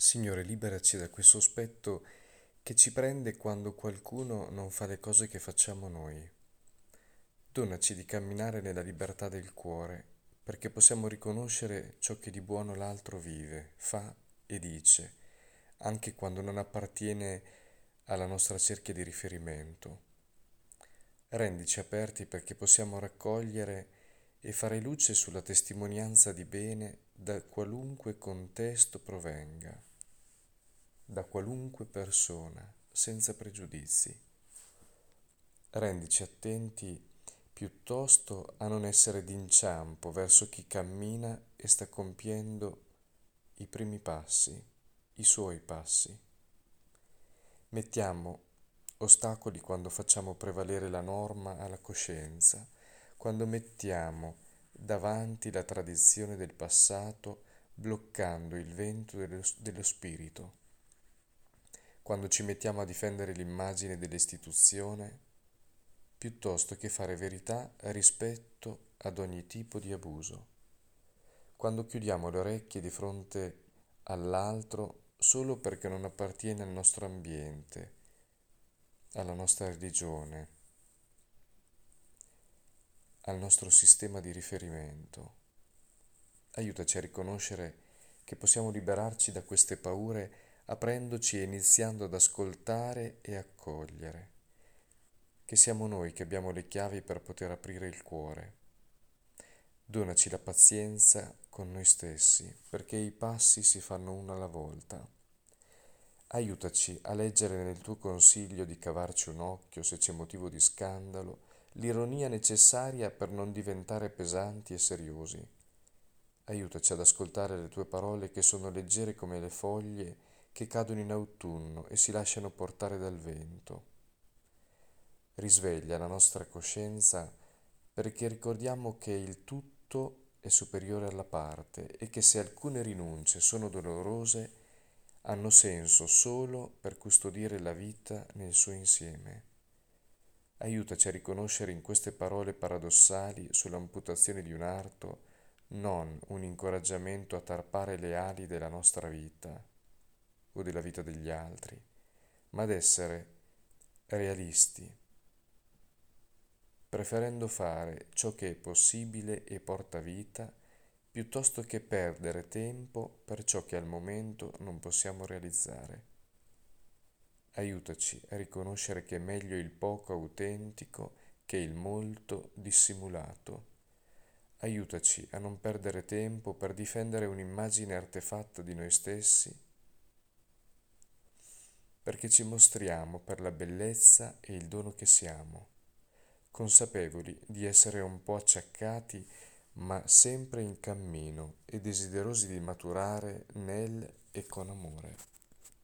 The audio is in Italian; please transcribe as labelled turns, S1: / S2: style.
S1: Signore, liberaci da quel sospetto che ci prende quando qualcuno non fa le cose che facciamo noi. Donaci di camminare nella libertà del cuore, perché possiamo riconoscere ciò che di buono l'altro vive, fa e dice, anche quando non appartiene alla nostra cerchia di riferimento. Rendici aperti perché possiamo raccogliere e fare luce sulla testimonianza di bene da qualunque contesto provenga da qualunque persona, senza pregiudizi. Rendici attenti piuttosto a non essere d'inciampo verso chi cammina e sta compiendo i primi passi, i suoi passi. Mettiamo ostacoli quando facciamo prevalere la norma alla coscienza, quando mettiamo davanti la tradizione del passato bloccando il vento dello, dello spirito quando ci mettiamo a difendere l'immagine dell'istituzione, piuttosto che fare verità rispetto ad ogni tipo di abuso. Quando chiudiamo le orecchie di fronte all'altro solo perché non appartiene al nostro ambiente, alla nostra religione, al nostro sistema di riferimento. Aiutaci a riconoscere che possiamo liberarci da queste paure aprendoci e iniziando ad ascoltare e accogliere, che siamo noi che abbiamo le chiavi per poter aprire il cuore. Donaci la pazienza con noi stessi, perché i passi si fanno uno alla volta. Aiutaci a leggere nel tuo consiglio di cavarci un occhio se c'è motivo di scandalo, l'ironia necessaria per non diventare pesanti e seriosi. Aiutaci ad ascoltare le tue parole che sono leggere come le foglie che cadono in autunno e si lasciano portare dal vento. Risveglia la nostra coscienza perché ricordiamo che il tutto è superiore alla parte e che se alcune rinunce sono dolorose, hanno senso solo per custodire la vita nel suo insieme. Aiutaci a riconoscere in queste parole paradossali sull'amputazione di un arto non un incoraggiamento a tarpare le ali della nostra vita, o della vita degli altri, ma ad essere realisti, preferendo fare ciò che è possibile e porta vita, piuttosto che perdere tempo per ciò che al momento non possiamo realizzare. Aiutaci a riconoscere che è meglio il poco autentico che il molto dissimulato. Aiutaci a non perdere tempo per difendere un'immagine artefatta di noi stessi perché ci mostriamo per la bellezza e il dono che siamo, consapevoli di essere un po' acciaccati, ma sempre in cammino e desiderosi di maturare nel e con amore.